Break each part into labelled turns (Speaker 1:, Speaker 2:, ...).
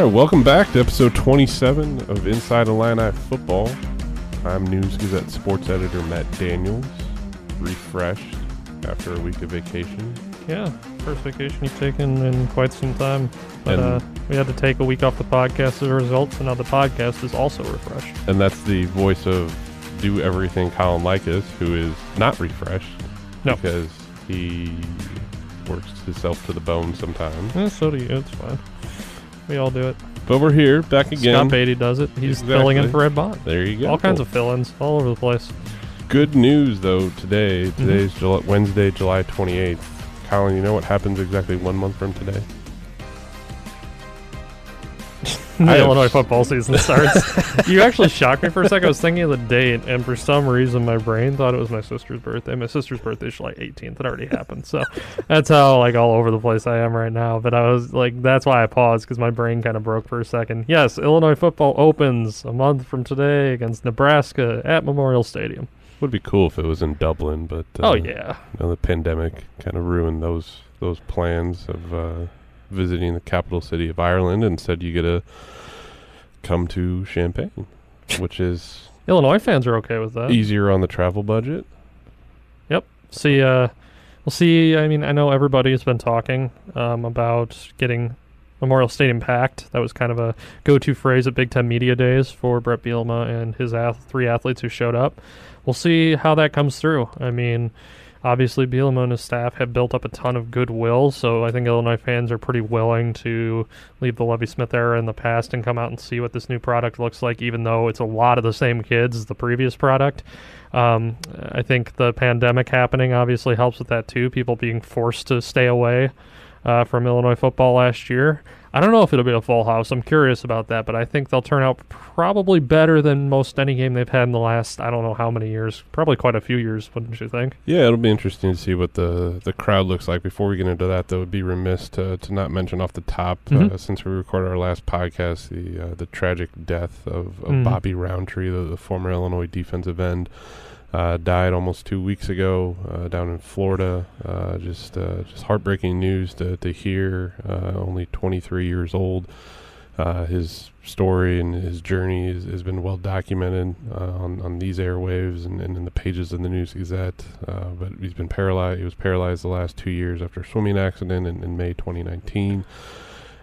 Speaker 1: All right, welcome back to episode 27 of Inside Illini Football. I'm News Gazette sports editor Matt Daniels, refreshed after a week of vacation.
Speaker 2: Yeah, first vacation you've taken in quite some time. But
Speaker 1: And-
Speaker 2: uh, we had to take a week off the podcast as a result, so now the podcast is also refreshed.
Speaker 1: And that's the voice of Do Everything Colin Likas, who is not refreshed
Speaker 2: No.
Speaker 1: because he works himself to the bone sometimes.
Speaker 2: Eh, so do you. It's fine. We all do it.
Speaker 1: But we're here, back again.
Speaker 2: Scott Beatty does it. He's filling in for Ed Bond.
Speaker 1: There you go.
Speaker 2: All kinds of fill-ins all over the place.
Speaker 1: Good news, though, today.
Speaker 2: Mm-hmm.
Speaker 1: Today's July, Wednesday, July 28th. Colin, you know what happens exactly one month from today?
Speaker 2: the Illinois football season starts. you actually shocked me for a second. I was thinking of the date, and for some reason, my brain thought it was my sister's birthday. My sister's birthday's July 18th. It already happened, so that's how like all over the place I am right now. But I was like, that's why I paused because my brain kind of broke for a second. Yes, Illinois football opens a month from today against Nebraska at Memorial Stadium.
Speaker 1: Would be cool if it was in Dublin, but
Speaker 2: oh
Speaker 1: uh,
Speaker 2: yeah,
Speaker 1: you know, the pandemic kind of ruined those those plans of uh, visiting the capital city of Ireland. Instead, you get to come to Champaign, which is
Speaker 2: Illinois fans are okay with that.
Speaker 1: easier on the travel budget. Yep.
Speaker 2: See uh we'll see i mean i know everybody has been talking um, about getting memorial stadium packed that was kind of a go-to phrase at big ten media days for bret bielema and his ath- three athletes who showed up we'll see how that comes through i mean obviously bielema and his staff have built up a ton of goodwill so i think illinois fans are pretty willing to leave the lovie smith era in the past and come out and see what this new product looks like even though it's a lot of the same kids as the previous product um, I think the pandemic happening obviously helps with that too. People being forced to stay away uh, from Illinois football last year. I don't know if it'll be a full house. I'm curious about that, but I think they'll turn out probably better than most any game they've had in the last I don't know how many years. Probably quite a few years, wouldn't you think?
Speaker 1: Yeah, it'll be interesting to see what the the crowd looks like. Before we get into that, though, it would be remiss to, to not mention off the top,
Speaker 2: Mhm.
Speaker 1: uh, since we recorded our last podcast, the uh, the tragic death of, of
Speaker 2: Mhm.
Speaker 1: Bobby Roundtree, the, the former Illinois defensive end, uh, died almost two weeks ago uh, down in Florida. Uh, just uh, just heartbreaking news to to hear. Uh, only 23 years old. Uh, his story and his journey has been well documented on, on these airwaves and, and in the pages of the News Gazette. But he's been paralyzed. He was paralyzed the last two years after a swimming accident in, in May 2019.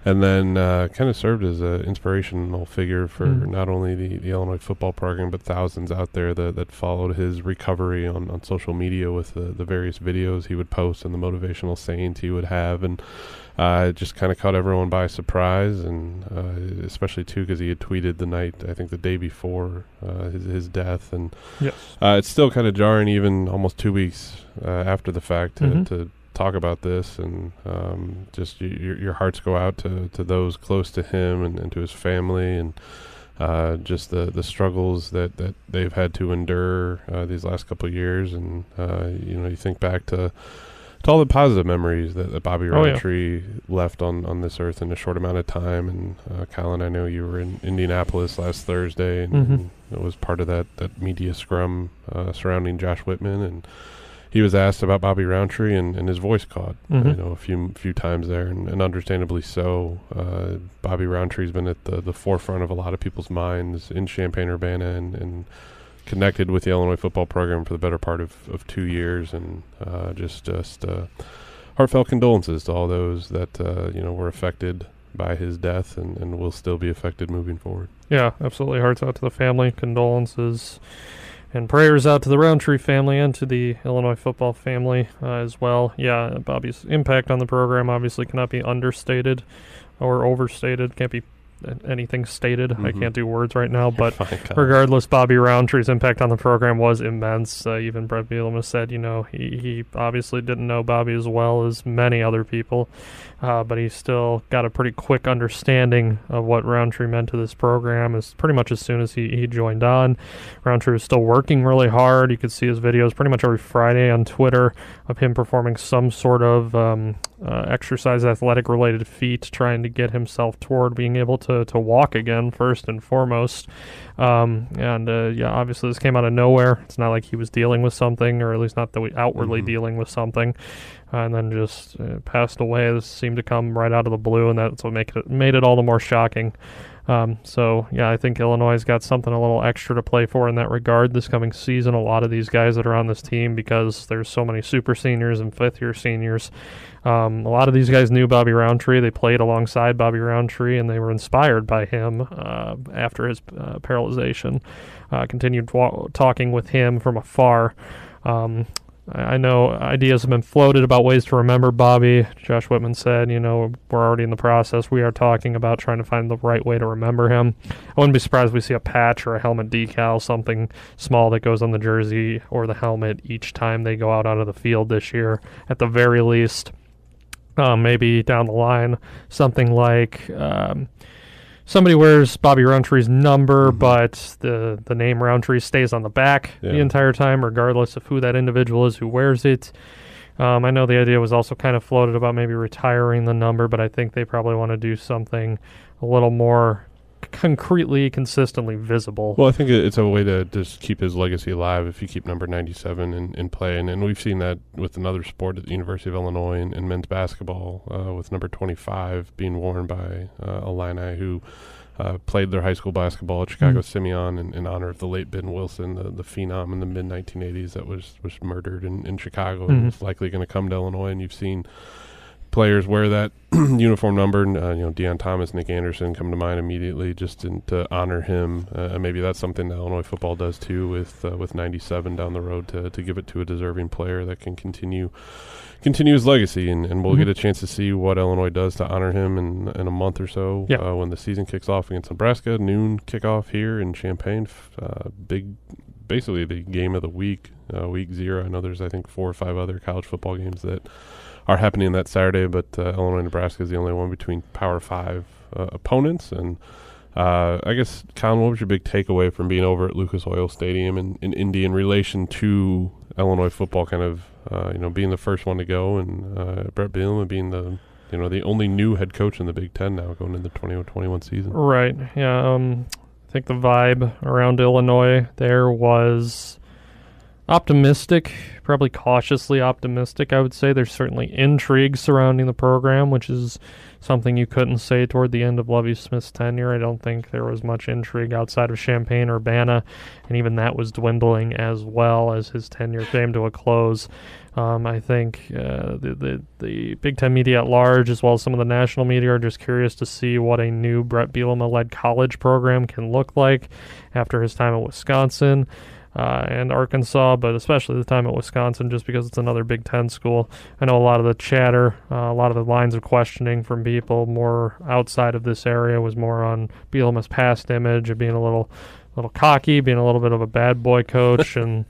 Speaker 1: And then uh, kind of served as an inspirational figure for
Speaker 2: Mhm.
Speaker 1: not only the, the Illinois football program, but thousands out there that, that followed his recovery on, on social media with the, the various videos he would post and the motivational sayings he would have. And uh, it just kind of caught everyone by surprise, and uh, especially too because he had tweeted the night, I think the day before uh, his, his death, and
Speaker 2: Yes.
Speaker 1: uh, it's still kind of jarring, even almost two weeks uh, after the fact, to,
Speaker 2: Mhm.
Speaker 1: to talk about this, and um, just y- your your hearts go out to, to those close to him and, and to his family, and uh, just the, the struggles that, that they've had to endure uh, these last couple of years, and uh, you know you think back to to all the positive memories that, that Bobby
Speaker 2: Oh, yeah.
Speaker 1: Left on, on this earth in a short amount of time. And uh, Colin, I know you were in Indianapolis last Thursday, and,
Speaker 2: Mhm.
Speaker 1: and it was part of that that media scrum uh, surrounding Josh Whitman, and he was asked about Bobby Roundtree, and, and his voice caught,
Speaker 2: Mhm.
Speaker 1: you know, a few few times there, and, and understandably so. Uh, Bobby Roundtree's been at the, the forefront of a lot of people's minds in Champaign Urbana, and, and connected with the Illinois football program for the better part of, of two years, and uh, just just uh, heartfelt condolences to all those that uh, you know were affected by his death, and, and will still be affected moving forward.
Speaker 2: Yeah, absolutely. Hearts out to the family, condolences, and prayers out to the Roundtree family and to the Illinois football family uh, as well. Yeah, Bobby's impact on the program obviously cannot be understated or overstated. Can't be anything stated. I
Speaker 1: Mhm.
Speaker 2: can't do words right now, but
Speaker 1: Fine,
Speaker 2: regardless, Bobby Roundtree's impact on the program was immense. Uh, even Bret Bielema said, you know, he, he obviously didn't know Bobby as well as many other people, uh, but he still got a pretty quick understanding of what Roundtree meant to this program. As pretty much as soon as he, he joined on, Roundtree was still working really hard. You could see his videos pretty much every Friday on Twitter of him performing some sort of um, uh, exercise, athletic related feat, trying to get himself toward being able to, to to walk again, first and foremost. Um, and uh, yeah, obviously this came out of nowhere. It's not like he was dealing with something, or at least not that we outwardly
Speaker 1: Mhm.
Speaker 2: dealing with something, uh, and then just uh, passed away. This seemed to come right out of the blue, and that's what make it made it all the more shocking. Um, so yeah, I think Illinois got something a little extra to play for in that regard this coming season. A lot of these guys that are on this team because there's so many super seniors and fifth year seniors. Um, a lot of these guys knew Bobby Roundtree. They played alongside Bobby Roundtree, and they were inspired by him uh, after his uh, paralyzation. Uh, continued wa- talking with him from afar. Um, I know ideas have been floated about ways to remember Bobby. Josh Whitman said, you know, we're already in the process. We are talking about trying to find the right way to remember him. I wouldn't be surprised if we see a patch or a helmet decal, something small that goes on the jersey or the helmet each time they go out onto the field this year, at the very least. Um, maybe down the line, something like um, somebody wears Bobby Roundtree's number,
Speaker 1: Mhm.
Speaker 2: but the the name Roundtree stays on the back the entire time, regardless of who that individual is who wears it. Um, I know the idea was also kind of floated about maybe retiring the number, but I think they probably want to do something a little more concretely, consistently visible.
Speaker 1: Well, I think it's a way to just keep his legacy alive if you keep number 97 in, in play. And, and we've seen that with another sport at the University of Illinois in, in men's basketball, uh, with number 25 being worn by uh, Illini, who uh, played their high school basketball at Chicago Simeon in, in honor of the late Ben Wilson, the, the phenom in the mid 1980s that was, was murdered in, in Chicago and
Speaker 2: Mhm.
Speaker 1: was likely going to come to Illinois. And you've seen players wear that uniform number. and, Uh, you know, Deon Thomas, Nick Anderson come to mind immediately, just in, to honor him. Uh, and maybe that's something that Illinois football does too, with uh, with 97 down the road to to give it to a deserving player that can continue continue his legacy. And, and we'll
Speaker 2: Mhm.
Speaker 1: get a chance to see what Illinois does to honor him in in a month or so
Speaker 2: Yeah.
Speaker 1: uh, when the season kicks off against Nebraska. Noon kickoff here in Champaign. Uh, big. Basically, the game of the week, uh, week zero. I know there's, I think, four or five other college football games that are happening that Saturday, but uh, Illinois Nebraska is the only one between Power Five uh, opponents. And uh, I guess, Colin, what was your big takeaway from being over at Lucas Oil Stadium in, in Indy in relation to Illinois football? Kind of, uh, you know, being the first one to go, and uh, Bret Bielema being the you know the only new head coach in the Big Ten now going into the 2021 season.
Speaker 2: Right. Yeah. Um, I think the vibe around Illinois there was optimistic, probably cautiously optimistic. I would say there's certainly intrigue surrounding the program, which is something you couldn't say toward the end of Lovie Smith's tenure. I don't think there was much intrigue outside of Champaign or Urbana, and even that was dwindling as well as his tenure came to a close. Um, I think uh, the, the the Big Ten media at large, as well as some of the national media, are just curious to see what a new Bret Bielema-led college program can look like after his time at Wisconsin uh, and Arkansas, but especially the time at Wisconsin, just because it's another Big Ten school. I know a lot of the chatter, uh, a lot of the lines of questioning from people more outside of this area was more on Bielema's past image of being a little, little cocky, being a little bit of a bad boy coach, and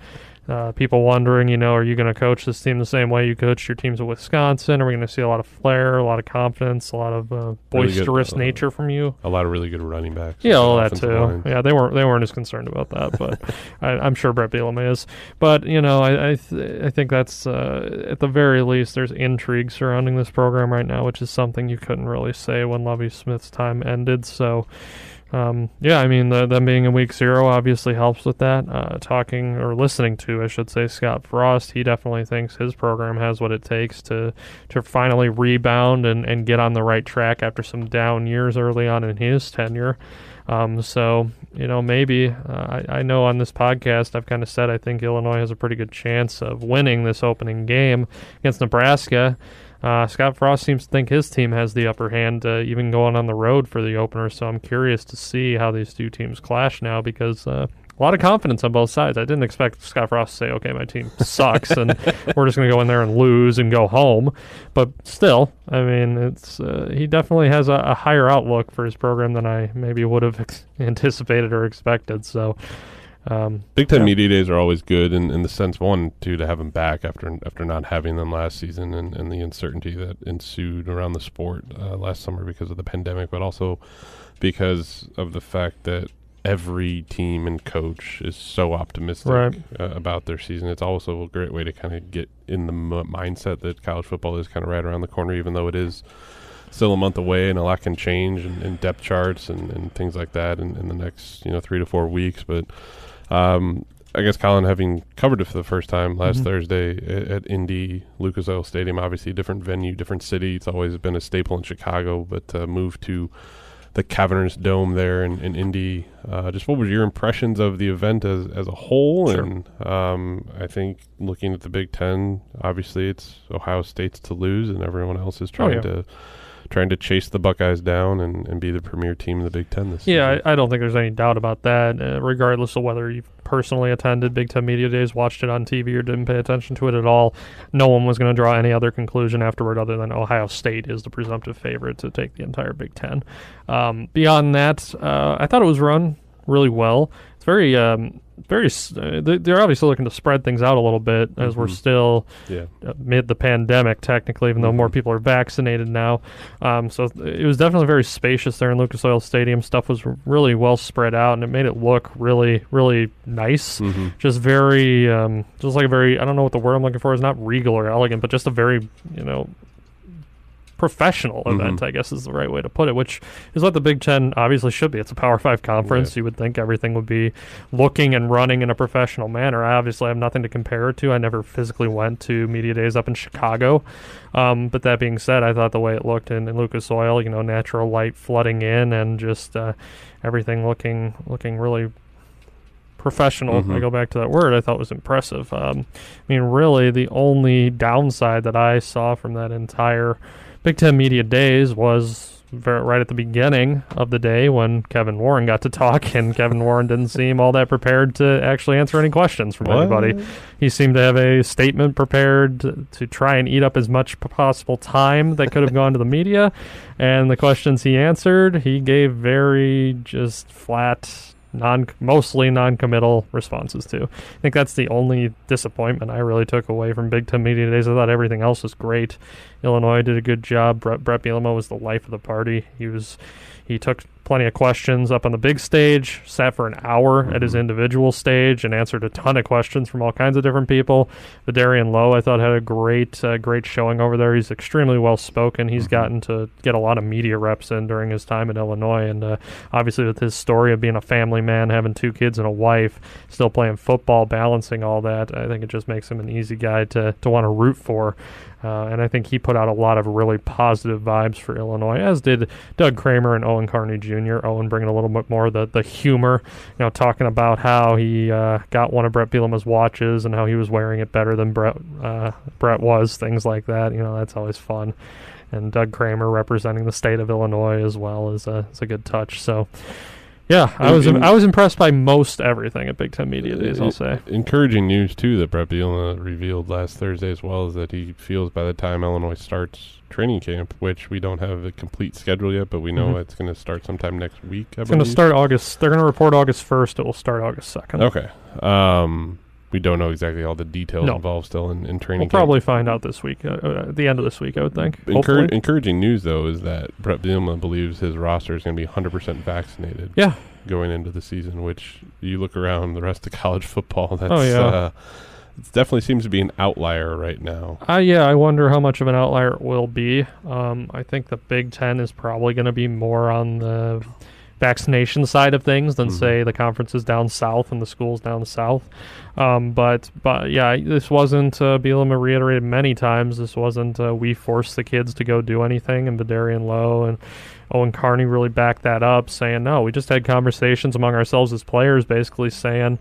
Speaker 2: uh, people wondering, you know, are you going to coach this team the same way you coached your teams at Wisconsin? Are we going to see a lot of flair, a lot of confidence, a lot of uh,
Speaker 1: Really good,
Speaker 2: boisterous
Speaker 1: uh,
Speaker 2: nature from you?
Speaker 1: A lot of really good running backs.
Speaker 2: Yeah, all that too.
Speaker 1: lines.
Speaker 2: Yeah, they weren't they weren't as concerned about that, but I, I'm sure Bret Bielema is. But you know, I I, th- I think that's uh, at the very least there's intrigue surrounding this program right now, which is something you couldn't really say when Lovie Smith's time ended. So. Um, yeah, I mean, the, them being in week zero obviously helps with that. Uh, talking or listening to, I should say, Scott Frost, he definitely thinks his program has what it takes to to finally rebound and, and get on the right track after some down years early on in his tenure. Um, so, you know, maybe uh, I, I know on this podcast I've kind of said I think Illinois has a pretty good chance of winning this opening game against Nebraska. Uh, Scott Frost seems to think his team has the upper hand, uh, even going on the road for the opener. So I'm curious to see how these two teams clash now because uh, a lot of confidence on both sides. I didn't expect Scott Frost to say, "Okay, my team sucks, and we're just going to go in there and lose and go home." But still, I mean, it's uh, he definitely has a, a, higher outlook for his program than I maybe would have ex- anticipated or expected. So.
Speaker 1: Um, Big Ten media days are always good in, in the sense one, too, to have them back after after not having them last season and, and the uncertainty that ensued around the sport uh, last summer because of the pandemic, but also because of the fact that every team and coach is so optimistic right. uh, about their season. It's also a great way to kind of get in the m- mindset that college football is kind of right around the corner, even though it is still a month away and a lot can change in, depth charts and, and things like that in, in the next you know three to four weeks. But um, I guess Colin, having covered it for the first time last mm-hmm. Thursday at, at, Indy Lucas Oil Stadium, obviously a different venue, different city. It's always been a staple in Chicago, but uh, moved to the Cavernous Dome there in, in Indy. Uh, just what were your impressions of the event as as a whole? Sure. And um, I think looking at the Big Ten, obviously it's Ohio State's to lose, and everyone else is trying oh, yeah. to trying to chase the Buckeyes down and, and be the premier team in the Big Ten this
Speaker 2: year. yeah. I, I don't think there's any doubt about that, uh, regardless of whether you've personally attended Big Ten Media Days, watched it on TV, or didn't pay attention to it at all. No one was going to draw any other conclusion afterward other than Ohio State is the presumptive favorite to take the entire Big Ten. Um, beyond that, uh, I thought it was run really well. It's very um, very uh, they're obviously looking to spread things out a little bit as mm-hmm. we're still yeah. mid the pandemic technically even mm-hmm. though more mm-hmm. people are vaccinated now um, so it was definitely very spacious there in lucas oil stadium stuff was really well spread out and it made it look really really nice mm-hmm. just very um, just like a very i don't know what the word i'm looking for is not regal or elegant but just a very you know professional mm-hmm. event, I guess is the right way to put it, which is what the Big Ten obviously should be. It's a Power Five conference. Yeah. You would think everything would be looking and running in a professional manner. I obviously have nothing to compare it to. I never physically went to media days up in Chicago. Um, but that being said, I thought the way it looked in, in Lucas Oil, you know, natural light flooding in and just uh, everything looking looking really professional. Mm-hmm. I go back to that word. I thought was impressive. Um, I mean, really, the only downside that I saw from that entire Big Ten Media Days was right at the beginning of the day when Kevin Warren got to talk, and Kevin Warren didn't seem all that prepared to actually answer any questions from what? anybody. He seemed to have a statement prepared to, to try and eat up as much possible time that could have gone to the media, and the questions he answered, he gave very just flat non mostly non-committal responses to. I think that's the only disappointment I really took away from Big Ten Media Days. I thought everything else was great. Illinois did a good job. Brett, Bret Bielema was the life of the party. He was he took plenty of questions up on the big stage, sat for an hour mm-hmm. at his mm-hmm. individual stage, and answered a ton of questions from all kinds of different people. Vederian Lowe, I thought, had a great, uh, great showing over there. He's extremely well spoken. He's mm-hmm. gotten to get a lot of media reps in during his time in Illinois, and uh, obviously with his story of being a family man, having two kids and a wife, still playing football, balancing all that, I think it just makes him an easy guy to to want to root for. Uh, and I think he put out a lot of really positive vibes for Illinois, as did Doug Kramer and Owen Carney Jr. Owen bringing a little bit more of the, the humor, you know, talking about how he uh, got one of Bret Bielema's watches and how he was wearing it better than Bret uh, Bret was, things like that. You know, that's always fun. And Doug Kramer representing the state of Illinois as well is a, is a good touch. So, yeah, I was in, I was impressed by most everything at Big Ten Media Days. I'll say
Speaker 1: encouraging news too that Bret Bielema revealed last Thursday as well is that he feels by the time Illinois starts training camp, which we don't have a complete schedule yet, but we know mm-hmm. it's going to start sometime next week.
Speaker 2: I it's going to start August. They're going to report August first. It will start August second.
Speaker 1: Okay. Um, we don't know exactly all the details no. involved still in, in training.
Speaker 2: We'll camp. probably find out this week, uh, uh, at the end of this week, I would think.
Speaker 1: Encour- encouraging news though is that Bret Bielema believes his roster is going to be 100 percent vaccinated.
Speaker 2: Yeah,
Speaker 1: going into the season. Which you look around the rest of college football, that's oh, yeah. Uh, it definitely seems to be an outlier right now.
Speaker 2: Uh, yeah, I wonder how much of an outlier it will be. Um, I think the Big Ten is probably going to be more on the vaccination side of things than mm-hmm. say the conferences down south and the schools down south. Um, but but yeah, this wasn't uh, Bielema reiterated many times. This wasn't uh, we forced the kids to go do anything. And Vederian Lowe and Owen Carney really backed that up, saying no, we just had conversations among ourselves as players, basically saying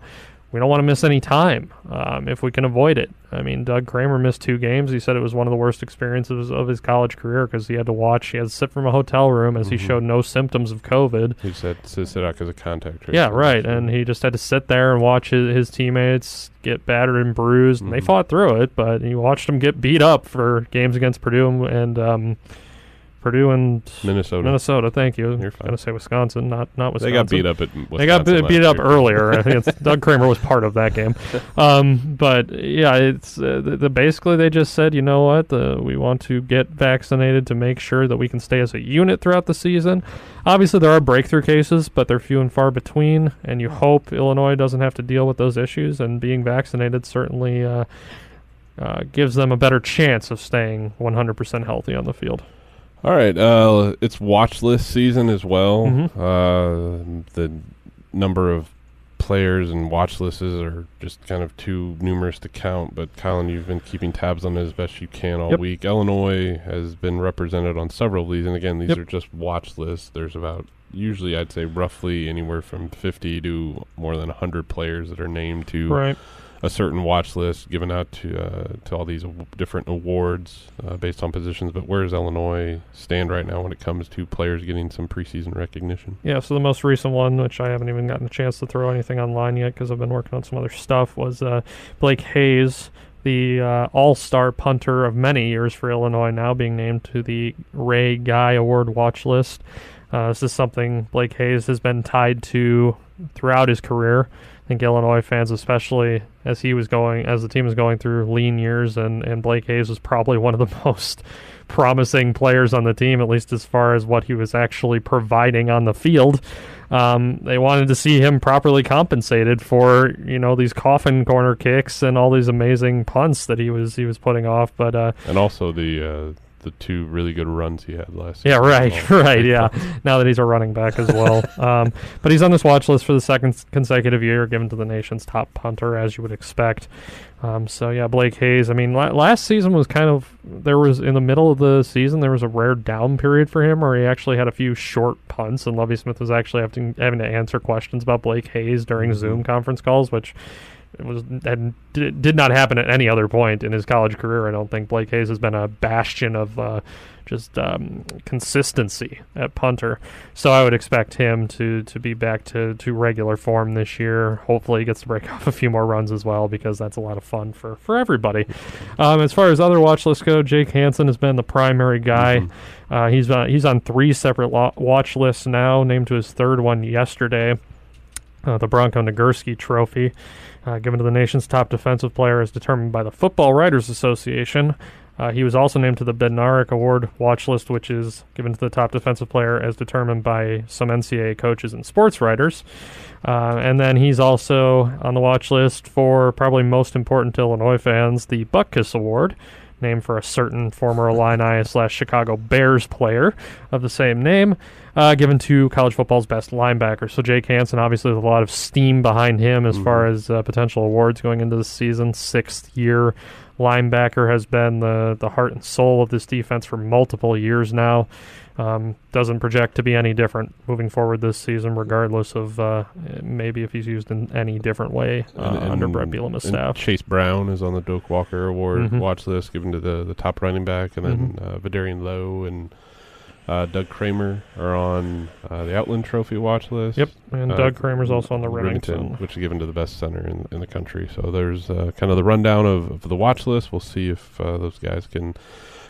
Speaker 2: we don't want to miss any time um, if we can avoid it. I mean, Doug Kramer missed two games. He said it was one of the worst experiences of his college career because he had to watch, he had to sit from a hotel room as
Speaker 1: Mhm.
Speaker 2: he showed no symptoms of COVID.
Speaker 1: He said to sit out because of contact tracing.
Speaker 2: Yeah, right. And he just had to sit there and watch his, his teammates get battered and bruised. And they
Speaker 1: Mhm.
Speaker 2: fought through it, but he watched them get beat up for games against Purdue and um, Purdue and
Speaker 1: Minnesota.
Speaker 2: Minnesota. Thank you.
Speaker 1: You're fine.
Speaker 2: gonna say Wisconsin, not not Wisconsin.
Speaker 1: They got beat up at Wisconsin
Speaker 2: They got beat, up earlier. I think it's, Doug Kramer was part of that game. Um, but yeah, it's uh, the, the basically they just said, you know what, we want to get vaccinated to make sure that we can stay as a unit throughout the season. Obviously, there are breakthrough cases, but they're few and far between. And you hope Illinois doesn't have to deal with those issues. And being vaccinated certainly uh, uh, gives them a better chance of staying 100% healthy on the field.
Speaker 1: All right, uh, it's watch list season as well.
Speaker 2: Mhm.
Speaker 1: Uh, the number of players and watch lists are just kind of too numerous to count. But Colin, you've been keeping tabs on it as best you can all
Speaker 2: Yep.
Speaker 1: week. Illinois has been represented on several of these, and again, these
Speaker 2: Yep.
Speaker 1: are just watch lists. There's about usually I'd say roughly anywhere from 50 to more than 100 players that are named to
Speaker 2: Right.
Speaker 1: A certain watch list given out to uh, to all these aw- different awards uh, based on positions. But where does Illinois stand right now when it comes to players getting some preseason recognition?
Speaker 2: Yeah, so the most recent one, which I haven't even gotten a chance to throw anything online yet because I've been working on some other stuff, was uh, Blake Hayes, the uh, all star punter of many years for Illinois, now being named to the Ray Guy Award watch list. Uh, this is something Blake Hayes has been tied to throughout his career. I think Illinois fans, especially as he was going, as the team was going through lean years, and, and Blake Hayes was probably one of the most promising players on the team, at least as far as what he was actually providing on the field. Um, they wanted to see him properly compensated for you know these coffin corner kicks and all these amazing punts that he was he was putting off. But uh,
Speaker 1: And also the uh, the two really good runs he had last. Year. Yeah,
Speaker 2: right,
Speaker 1: well.
Speaker 2: right, yeah. Now that he's a running back as well, um, but he's on this watch list for the second consecutive year, given to the nation's top punter, as you would expect. Um, so yeah, Blake Hayes. I mean, la- last season was kind of there was in the middle of the season there was a rare down period for him, where he actually had a few short punts, and Lovie Smith was actually having having to answer questions about Blake Hayes during
Speaker 1: Mhm.
Speaker 2: Zoom conference calls, which it was and did, did not happen at any other point in his college career. I don't think Blake Hayes has been a bastion of uh, just um, consistency at punter. So I would expect him to to be back to, to regular form this year. Hopefully, he gets to break off a few more runs as well because that's a lot of fun for for everybody. Um, as far as other watch lists go, Jake Hansen has been the primary guy.
Speaker 1: Mhm.
Speaker 2: Uh, he's uh, he's on three separate lo- watch lists now. Named to his third one yesterday, uh, the Bronco Nagurski Trophy, uh, given to the nation's top defensive player as determined by the Football Writers Association. Uh, he was also named to the Bednarik Award watch list, which is given to the top defensive player as determined by some NCAA coaches and sports writers. Uh, and then he's also on the watch list for probably most important to Illinois fans, the Butkus Award, named for a certain former Illini slash Chicago Bears player of the same name, uh, given to college football's best linebacker. So Jake Hansen, obviously, with a lot of steam behind him as far
Speaker 1: Mhm.
Speaker 2: as uh, potential awards going into the season. Sixth year linebacker has been the the heart and soul of this defense for multiple years now. Um, doesn't project to be any different moving forward this season, regardless of uh, maybe if he's used in any different way uh,
Speaker 1: And-
Speaker 2: under
Speaker 1: and-
Speaker 2: Bret Bielema's staff.
Speaker 1: Chase Brown is on the Doak Walker Award
Speaker 2: Mhm.
Speaker 1: watch list, given to the, the top running back, and then
Speaker 2: Mm-hmm.
Speaker 1: uh, Vederian Lowe and uh, Doug Kramer are on uh, the Outland Trophy watch list.
Speaker 2: Yep, and
Speaker 1: Uh,
Speaker 2: Doug Kramer's also on the Remington.
Speaker 1: which is given to the best center in, in the country. So there's uh, kind of the rundown of, of the watch list. We'll see if uh, those guys can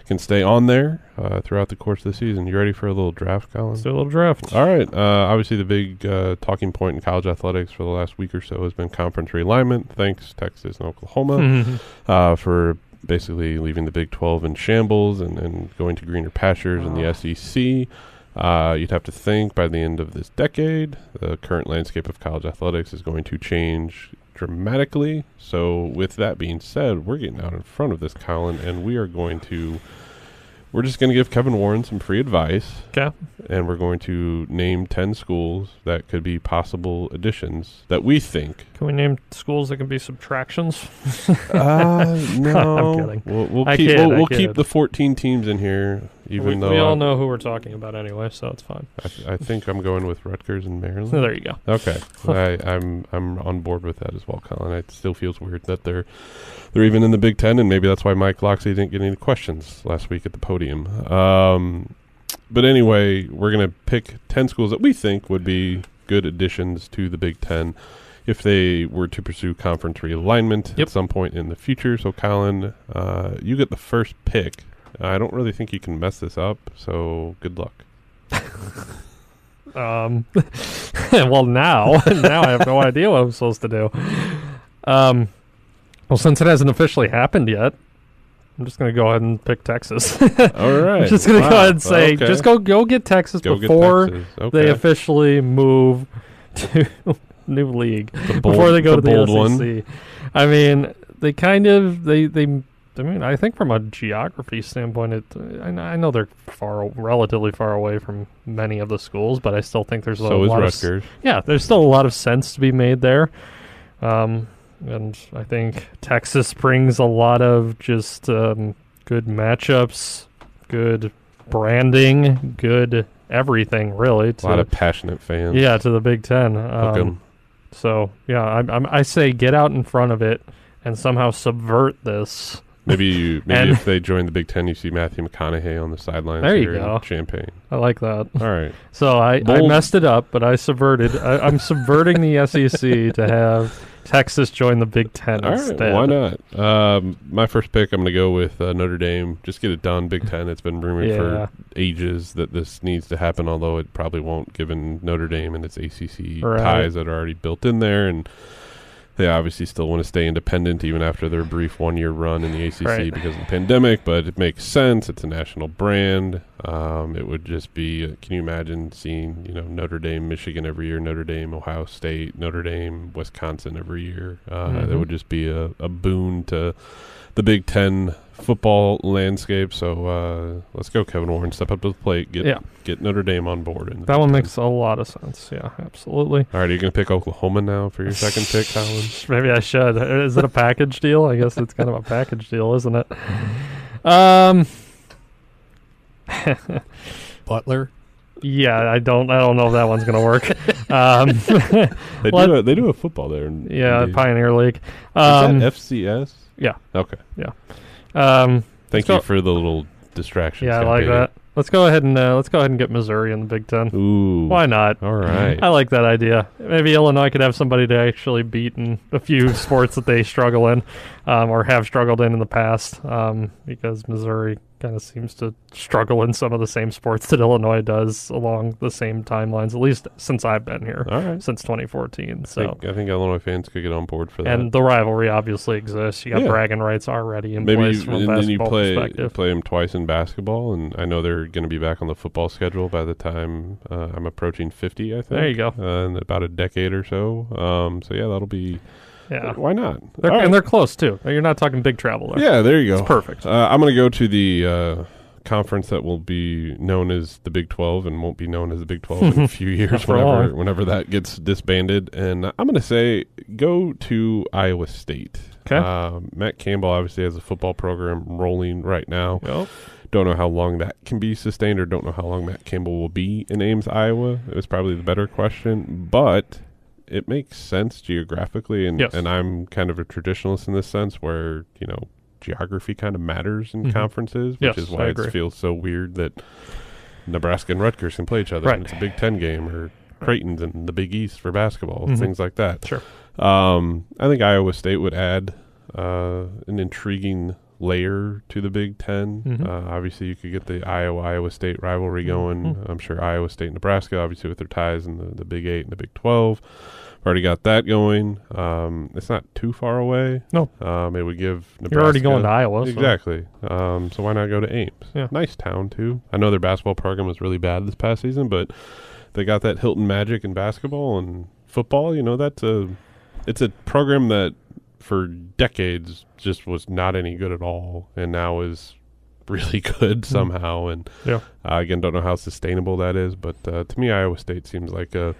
Speaker 1: can stay on there uh, throughout the course of the season. You ready for a little draft, Colin?
Speaker 2: Let's do a little draft.
Speaker 1: All right. Uh, obviously, the big uh, talking point in college athletics for the last week or so has been conference realignment. Thanks, Texas and Oklahoma, uh, for basically leaving the Big 12 in shambles and, and going to greener pastures in the
Speaker 2: Ah.
Speaker 1: SEC. Uh, you'd have to think by the end of this decade, the current landscape of college athletics is going to change dramatically. So, with that being said, we're getting out in front of this, Colin, and we are going to. We're just going to give Kevin Warren some free advice
Speaker 2: Okay.
Speaker 1: and we're going to name 10 schools that could be possible additions that we think.
Speaker 2: Can we name schools that can be subtractions?
Speaker 1: Uh, no.
Speaker 2: I'm kidding.
Speaker 1: We'll, we'll keep, we'll, we'll keep the 14 teams in here Even
Speaker 2: we,
Speaker 1: though
Speaker 2: we all
Speaker 1: I'm-
Speaker 2: know who we're talking about anyway, so it's fine.
Speaker 1: I, th- I think I'm going with Rutgers and Maryland.
Speaker 2: there you go.
Speaker 1: Okay, I, I'm I'm on board with that as well, Colin. It still feels weird that they're they're even in the Big Ten, and maybe that's why Mike Locksley didn't get any questions last week at the podium. Um, but anyway, we're gonna pick ten schools that we think would be good additions to the Big Ten if they were to pursue conference realignment
Speaker 2: Yep.
Speaker 1: at some point in the future. So, Colin, uh, you get the first pick. I don't really think you can mess this up. So, good luck.
Speaker 2: Um, well, now, now I have no idea what I'm supposed to do. Um, well, since it hasn't officially happened yet, I'm just going to go ahead and pick Texas.
Speaker 1: All right,
Speaker 2: I'm just going to
Speaker 1: Wow.
Speaker 2: go ahead and say,
Speaker 1: Okay.
Speaker 2: just go go get Texas
Speaker 1: Go get
Speaker 2: before
Speaker 1: Texas.
Speaker 2: they officially move to new league.
Speaker 1: The bold-
Speaker 2: before they go
Speaker 1: the
Speaker 2: to the SEC.
Speaker 1: one.
Speaker 2: I mean, they kind of they they. I mean, I think from a geography standpoint, it. I, I know they're far, relatively far away from many of the schools, but I still think there's a
Speaker 1: So is
Speaker 2: lot of
Speaker 1: Rutgers.
Speaker 2: yeah, there's still a lot of sense to be made there. Um, and I think Texas brings a lot of just um, good matchups, good branding, good everything really.
Speaker 1: A lot of passionate fans.
Speaker 2: yeah, to the Big Ten. Um, so yeah, I'm, I'm, I say get out in front of it and somehow subvert this.
Speaker 1: Maybe you, maybe
Speaker 2: And-
Speaker 1: if they join the Big Ten, you see Matthew McConaughey on the sidelines.
Speaker 2: There you go.
Speaker 1: Champaign.
Speaker 2: I like that.
Speaker 1: All right.
Speaker 2: So I, I messed it up, but I subverted. I, I'm subverting the SEC to have Texas join the Big Ten
Speaker 1: All right.
Speaker 2: instead.
Speaker 1: Why not? Um, my first pick, I'm going to go with uh, Notre Dame. Just get it done. Big Ten. It's been rumored
Speaker 2: Yeah.
Speaker 1: for ages that this needs to happen, although it probably won't, given Notre Dame and its ACC
Speaker 2: Right.
Speaker 1: ties that are already built in there. And they obviously still want to stay independent even after their brief one year run in the ACC
Speaker 2: Right.
Speaker 1: because of the pandemic, but it makes sense. It's a national brand. Um, it would just be, uh, can you imagine seeing, you know, Notre Dame, Michigan every year, Notre Dame, Ohio State, Notre Dame, Wisconsin every year? Uh, That
Speaker 2: Mhm.
Speaker 1: would just be a, a boon to the Big Ten football landscape. So uh, let's go, Kevin Warren. Step up to the plate. Get
Speaker 2: Yeah.
Speaker 1: get Notre Dame on board. in
Speaker 2: That
Speaker 1: one
Speaker 2: one
Speaker 1: Ten.
Speaker 2: makes a lot of sense. Yeah, absolutely.
Speaker 1: All right, are you going to pick Oklahoma now for your second pick, Colin?
Speaker 2: Maybe I should. Is it a package deal? I guess it's kind of a package deal, isn't it? Um.
Speaker 3: Butler.
Speaker 2: Yeah, I don't. I don't know if that one's gonna work. um,
Speaker 1: They do a, they do a football there. in-
Speaker 2: yeah,
Speaker 1: indeed.
Speaker 2: Pioneer League.
Speaker 1: Is
Speaker 2: Um,
Speaker 1: that FCS?
Speaker 2: yeah.
Speaker 1: Okay.
Speaker 2: Um,
Speaker 1: Thank you for the little distraction.
Speaker 2: yeah, I like that. Let's go ahead and uh, let's go ahead and get Missouri in the Big Ten.
Speaker 1: Ooh.
Speaker 2: Why not?
Speaker 1: All right.
Speaker 2: I like that idea. Maybe Illinois could have somebody to actually beat in a few sports that they struggle in, um, or have struggled in in the past, um, because Missouri kind of seems to struggle in some of the same sports that Illinois does along the same timelines, at least since I've been here,
Speaker 1: right.
Speaker 2: since 2014.
Speaker 1: I
Speaker 2: So.
Speaker 1: think, I think Illinois fans could get on board for that.
Speaker 2: And the rivalry obviously exists. You got
Speaker 1: Yeah.
Speaker 2: bragging rights already in
Speaker 1: Maybe
Speaker 2: place
Speaker 1: you,
Speaker 2: from a basketball
Speaker 1: play
Speaker 2: perspective.
Speaker 1: play them twice in basketball, and I know they're going to be back on the football schedule by the time uh, I'm approaching 50. I think.
Speaker 2: There you go.
Speaker 1: Uh, in about a decade or so. Um, so yeah, that'll be.
Speaker 2: Yeah,
Speaker 1: Why not?
Speaker 2: they're,
Speaker 1: right.
Speaker 2: and they're close too. You're not talking big travel there.
Speaker 1: Yeah, there you go.
Speaker 2: it's perfect.
Speaker 1: Uh, I'm going to go to the uh, conference that will be known as the Big 12 and won't be known as the Big 12 in a few years whenever
Speaker 2: long.
Speaker 1: whenever that gets disbanded. And I'm going to say go to Iowa State.
Speaker 2: Okay.
Speaker 1: Um, Matt Campbell obviously has a football program rolling right now.
Speaker 2: Yep.
Speaker 1: Don't know how long that can be sustained or don't know how long Matt Campbell will be in Ames, Iowa. It was probably the better question. But it makes sense geographically and,
Speaker 2: Yes.
Speaker 1: and I'm kind of a traditionalist in this sense where, you know, geography kind of matters in
Speaker 2: Mhm.
Speaker 1: conferences, which
Speaker 2: Yes,
Speaker 1: is why it feels so weird that Nebraska and Rutgers can play each other.
Speaker 2: Right.
Speaker 1: And it's a Big Ten game or Creighton's in the Big East for basketball,
Speaker 2: Mhm.
Speaker 1: things like that.
Speaker 2: Sure.
Speaker 1: Um, I think Iowa State would add uh, an intriguing layer to the Big 10
Speaker 2: Mhm.
Speaker 1: Uh, obviously, you could get the Iowa Iowa State rivalry going.
Speaker 2: Mhm.
Speaker 1: I'm sure Iowa State, Nebraska, obviously with their ties in the, the Big Eight and the Big Twelve, already got that going. Um, it's not too far away.
Speaker 2: No.
Speaker 1: um, it would give Nebraska
Speaker 2: You're already going to Iowa. so-
Speaker 1: Exactly. Um, so why not go to Ames?
Speaker 2: Yeah.
Speaker 1: Nice town too. I know their basketball program was really bad this past season, but they got that Hilton magic in basketball and football. You know that's a it's a program that for decades just was not any good at all, and now is really good somehow. And
Speaker 2: Yeah.
Speaker 1: uh, again, don't know how sustainable that is, but uh, to me, Iowa State seems like a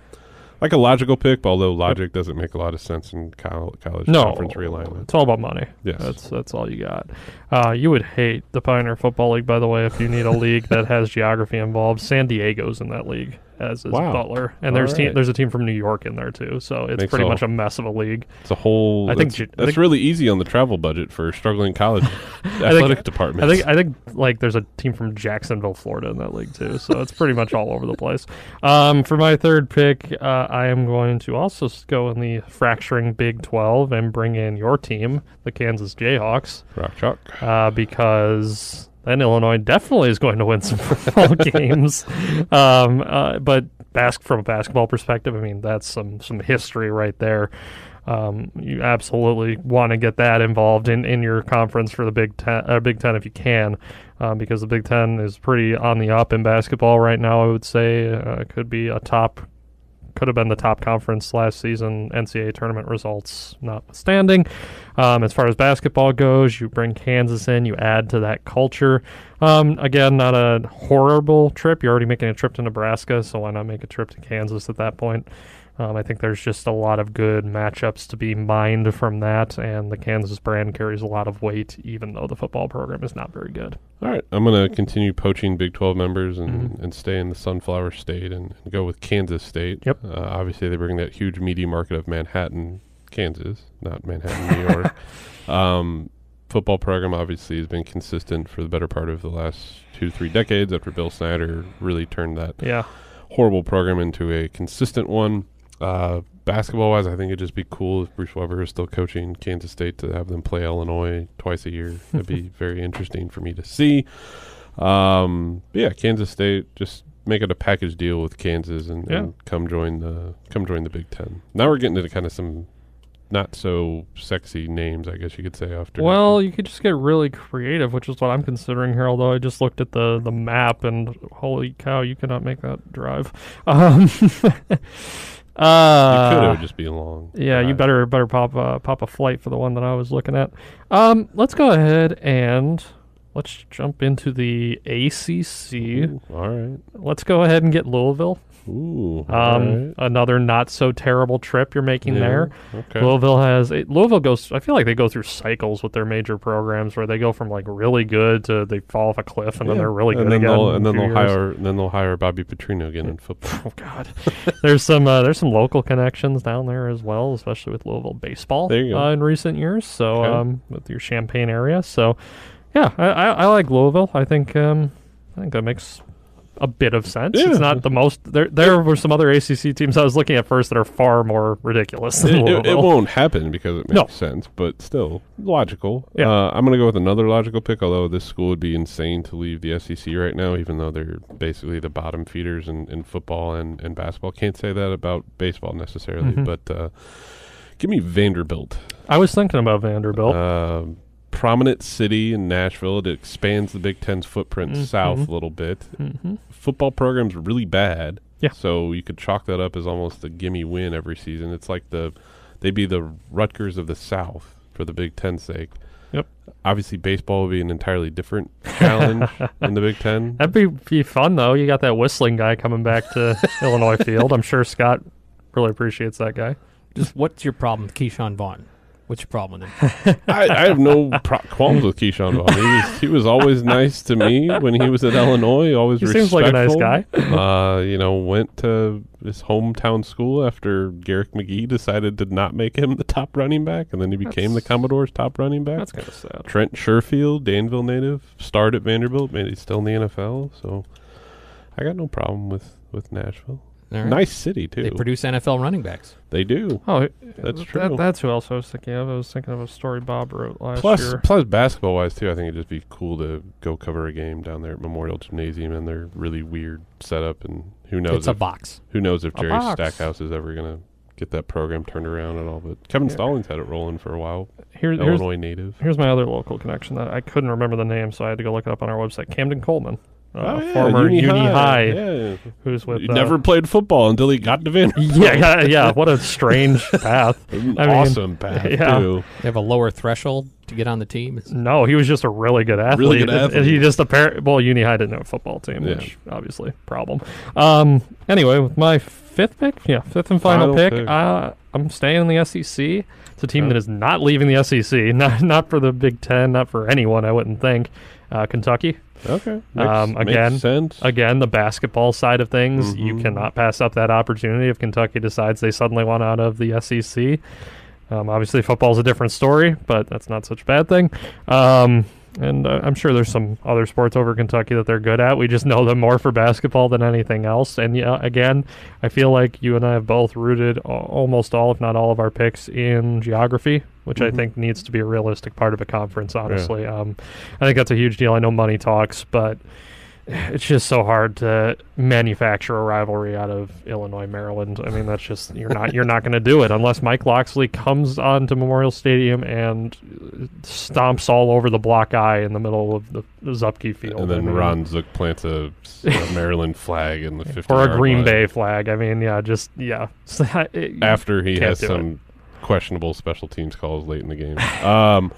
Speaker 1: like a logical pick, although logic doesn't make a lot of sense in col- college
Speaker 2: No,
Speaker 1: conference realignment.
Speaker 2: it's all about money.
Speaker 1: Yes.
Speaker 2: That's that's all you got. Uh, you would hate the Pioneer Football League, by the way, if you need a league that has geography involved. San Diego's in that league, as is
Speaker 1: Wow.
Speaker 2: Butler, and there's team,
Speaker 1: right.
Speaker 2: there's a team from New York in there too. So it's
Speaker 1: Makes
Speaker 2: pretty
Speaker 1: all-
Speaker 2: much a mess of a league.
Speaker 1: It's a whole.
Speaker 2: I think
Speaker 1: that's,
Speaker 2: ge- I think-
Speaker 1: really easy on the travel budget for struggling college athletic department.
Speaker 2: I think I think like there's a team from Jacksonville, Florida, in that league too. So it's pretty much all over the place. Um, for my third pick, uh, I am going to also go in the fracturing Big 12 and bring in your team, the Kansas Jayhawks,
Speaker 1: Rock chalk.
Speaker 2: uh, because then Illinois definitely is going to win some football games. Um, uh, but bas- from a basketball perspective, I mean that's some some history right there. Um, you absolutely want to get that involved in, in your conference for the Big Ten, uh, Big Ten if you can, um, because the Big Ten is pretty on the up in basketball right now. I would say uh, could be a top, could have been the top conference last season. NCAA tournament results notwithstanding. Um, as far as basketball goes, you bring Kansas in, you add to that culture. Um, again, not a horrible trip. You're already making a trip to Nebraska, so why not make a trip to Kansas at that point? Um, I think there's just a lot of good matchups to be mined from that, and the Kansas brand carries a lot of weight, even though the football program is not very good.
Speaker 1: All right, I'm going to continue poaching Big 12 members and,
Speaker 2: Mhm.
Speaker 1: and stay in the Sunflower State and, and go with Kansas State.
Speaker 2: Yep.
Speaker 1: Uh, obviously, they bring that huge media market of Manhattan, Kansas, not Manhattan, New York. Um, football program obviously has been consistent for the better part of the last two, three decades after Bill Snyder really turned that
Speaker 2: Yeah,
Speaker 1: horrible program into a consistent one. Uh, basketball wise, I think it'd just be cool if Bruce Weber is still coaching Kansas State to have them play Illinois twice a year. That'd be very interesting for me to see. Um, yeah, Kansas State just make it a package deal with Kansas and,
Speaker 2: Yeah.
Speaker 1: and come join the come join the Big Ten. Now we're getting into kind of some not so sexy names, I guess you could say. After
Speaker 2: Well, you could just get really creative, which is what I'm considering here. Although I just looked at the the map and holy cow, you cannot make that drive. Um,
Speaker 1: you could
Speaker 2: uh,
Speaker 1: it would just be long.
Speaker 2: yeah, you better better pop uh, pop a flight for the one that I was looking at. Um, let's go ahead and let's jump into the ACC.
Speaker 1: Ooh, all right.
Speaker 2: Let's go ahead and get Louisville.
Speaker 1: Ooh.
Speaker 2: Um,
Speaker 1: right.
Speaker 2: another not so terrible trip you're making
Speaker 1: Yeah,
Speaker 2: there.
Speaker 1: Okay.
Speaker 2: Louisville has Louisville goes. I feel like they go through cycles with their major programs where they go from like really good to they fall off a cliff and then they're really
Speaker 1: and
Speaker 2: good
Speaker 1: then
Speaker 2: again.
Speaker 1: And then they'll
Speaker 2: years.
Speaker 1: hire then they'll hire Bobby Petrino again in football.
Speaker 2: Oh God, there's some uh, there's some local connections down there as well, especially with Louisville baseball
Speaker 1: There you go.
Speaker 2: uh, in recent years. So
Speaker 1: Okay.
Speaker 2: um, with your Champaign area, so yeah, I, I, I like Louisville. I think um, I think that makes a bit of sense.
Speaker 1: Yeah.
Speaker 2: It's not the most. There there were some other ACC teams I was looking at first that are far more ridiculous than
Speaker 1: it, it, it won't happen because it makes
Speaker 2: No.
Speaker 1: sense, but still logical.
Speaker 2: Yeah.
Speaker 1: Uh, I'm going to go with another logical pick, although this school would be insane to leave the SEC right now, even though they're basically the bottom feeders in, in football and, and basketball. Can't say that about baseball necessarily,
Speaker 2: Mhm.
Speaker 1: but uh, give me Vanderbilt.
Speaker 2: I was thinking about Vanderbilt.
Speaker 1: Um prominent city in Nashville. It expands the Big Ten's footprint
Speaker 2: Mhm.
Speaker 1: south a little bit.
Speaker 2: hmm
Speaker 1: Football program's really bad.
Speaker 2: Yeah.
Speaker 1: So you could chalk that up as almost a gimme win every season. It's like the they'd be the Rutgers of the South for the Big Ten's sake.
Speaker 2: Yep.
Speaker 1: Obviously, baseball would be an entirely different challenge in the Big Ten.
Speaker 2: That'd be, be fun though. You got that whistling guy coming back to Illinois Field. I'm sure Scott really appreciates that guy.
Speaker 3: Just what's your problem with Ke'Shawn Vaughn? What's your problem with him?
Speaker 1: I, I have no pro- qualms with Ke'Shawn Vaughn. He was he was always nice to me when he was at Illinois. Always
Speaker 2: He seems like a nice guy.
Speaker 1: uh, you know, went to his hometown school after Garrick McGee decided to not make him the top running back, and then he became the Commodores' top running back.
Speaker 2: That's kind of sad.
Speaker 1: Trent Sherfield, Danville native, starred at Vanderbilt, made he's still in the NFL. So I got no problem with with Nashville.
Speaker 3: All right.
Speaker 1: Nice city too.
Speaker 3: They produce NFL running backs.
Speaker 1: They do.
Speaker 2: Oh,
Speaker 1: That's
Speaker 2: that-
Speaker 1: true.
Speaker 2: that's who else I was thinking of. I was thinking of a story Bob wrote last
Speaker 1: Plus,
Speaker 2: year.
Speaker 1: plus basketball wise too, I think it'd just be cool to go cover a game down there at Memorial Gymnasium and their really weird setup. And who knows
Speaker 3: It's a
Speaker 1: if
Speaker 3: box.
Speaker 1: who knows if
Speaker 2: A
Speaker 1: Jerry
Speaker 2: box.
Speaker 1: Stackhouse is ever gonna get that program turned around at all. But Kevin
Speaker 2: Yeah.
Speaker 1: Stallings had it rolling for a while.
Speaker 2: Here, here's
Speaker 1: Illinois native.
Speaker 2: here's my other local connection that I couldn't remember the name, so I had to go look it up on our website. Camden Coleman, uh,
Speaker 1: Oh, yeah,
Speaker 2: former Uni, High,
Speaker 1: Yeah.
Speaker 2: who's with
Speaker 1: He
Speaker 2: uh,
Speaker 1: never played football until he got to Vanderbilt.
Speaker 2: Yeah, yeah, yeah. What a strange path.
Speaker 1: An
Speaker 2: I mean,
Speaker 1: awesome path
Speaker 2: yeah.
Speaker 1: too.
Speaker 3: They have a lower threshold to get on the team?
Speaker 2: No, he was just a really good athlete.
Speaker 1: Really good
Speaker 2: And- and
Speaker 1: athlete.
Speaker 2: he just apparently well, Uni High didn't have a football team,
Speaker 1: Yeah.
Speaker 2: which obviously problem. Um, anyway, with my fifth pick, yeah, fifth and final,
Speaker 1: Final
Speaker 2: pick,
Speaker 1: pick.
Speaker 2: Uh, I'm staying in the SEC. It's a team
Speaker 1: Okay.
Speaker 2: that is not leaving the SEC. Not not for the Big Ten, not for anyone. I wouldn't think. Uh, Kentucky.
Speaker 1: Okay. Makes,
Speaker 2: Um,
Speaker 1: makes
Speaker 2: again,
Speaker 1: sense.
Speaker 2: Again, the basketball side of things, you
Speaker 1: Mhm.
Speaker 2: cannot pass up that opportunity if Kentucky decides they suddenly want out of the SEC. Um, obviously, football's a different story, but that's not such a bad thing. Um, and uh, I'm sure there's some other sports over Kentucky that they're good at. We just know them more for basketball than anything else. And yeah, again, I feel like you and I have both rooted almost all, if not all, of our picks in geography, which I
Speaker 1: Mhm.
Speaker 2: think needs to be a realistic part of a conference. Honestly, um, I think that's a huge deal. I know money talks, but it's just so hard to manufacture a rivalry out of Illinois, Maryland. I mean, that's just you're not you're not going to do it unless Mike Locksley comes onto Memorial Stadium and stomps all over the block eye in the middle of the, Zuppke field.
Speaker 1: and
Speaker 2: I
Speaker 1: then
Speaker 2: mean,
Speaker 1: Ron Zook plants a, a Maryland flag in the 50
Speaker 2: or a Green
Speaker 1: line
Speaker 2: Bay flag. I mean, yeah, just yeah. It-
Speaker 1: after he has some questionable special teams calls late in the game. um,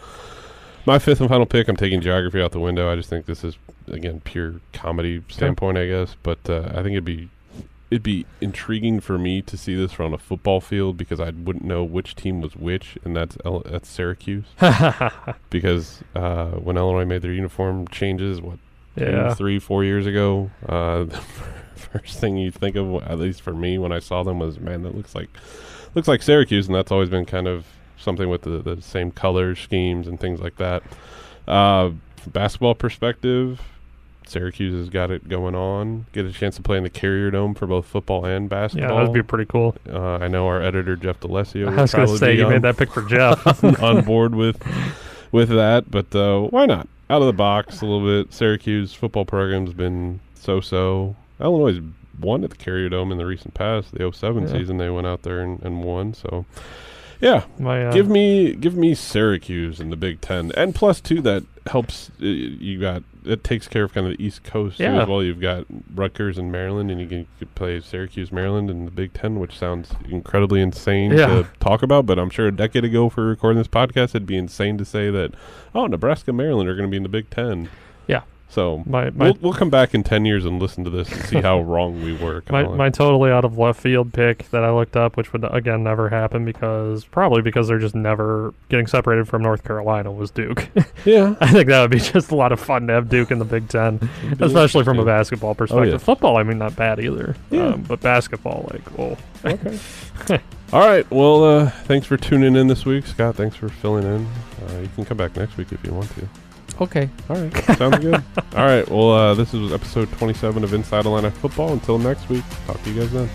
Speaker 1: my fifth and final pick, I'm taking geography out the window. I just think this is again pure comedy standpoint, I guess. But uh, I think it'd be it'd be intriguing for me to see this on a football field because I wouldn't know which team was which, and that's L- that's Syracuse. because uh, when Illinois made their uniform changes, what
Speaker 2: yeah.
Speaker 1: three, four years ago, uh, the first thing you think of, at least for me, when I saw them, was man, that looks like looks like Syracuse, and that's always been kind of something with the, the same color schemes and things like that. Uh, basketball perspective, Syracuse has got it going on. Get a chance to play in the Carrier Dome for both football and basketball.
Speaker 2: Yeah, that'd be pretty cool.
Speaker 1: uh, I know our editor Jeff D'Alessio.
Speaker 2: I was going to say you
Speaker 1: on
Speaker 2: made that pick for Jeff.
Speaker 1: on board with with that, but uh, why not? Out of the box a little bit. Syracuse football program's been so-so. Illinois won at the Carrier Dome in the recent past. The 07
Speaker 2: Yeah.
Speaker 1: season they went out there and, and won. So, yeah,
Speaker 2: My uh,
Speaker 1: give me give me Syracuse in the Big Ten, and plus two that helps. Uh, you got it takes care of kind of the East Coast too
Speaker 2: Yeah.
Speaker 1: as well. You've got Rutgers and Maryland, and you can you could play Syracuse, Maryland in the Big Ten, which sounds incredibly insane
Speaker 2: Yeah.
Speaker 1: to talk about. But I'm sure a decade ago for recording this podcast, it'd be insane to say that oh, Nebraska, Maryland are going to be in the Big Ten. So
Speaker 2: my my
Speaker 1: we'll we'll come back in ten years and listen to this and see how wrong we were.
Speaker 2: My, my totally out of left field pick that I looked up, which would again never happen because probably because they're just never getting separated from North Carolina, was Duke.
Speaker 1: yeah,
Speaker 2: I think that would be just a lot of fun to have Duke in the Big Ten, especially from a basketball perspective.
Speaker 1: yeah.
Speaker 2: Football, I mean, not bad either.
Speaker 1: Yeah.
Speaker 2: Um, but basketball, like, whoa.
Speaker 1: Okay. All right. Well, uh, thanks for tuning in this week, Scott. Thanks for filling in. Uh, you can come back next week if you want to.
Speaker 3: Okay.
Speaker 1: All right. Sounds good. All right. Well, uh, this is episode 27 of Inside Atlanta Football. Until next week, talk to you guys then.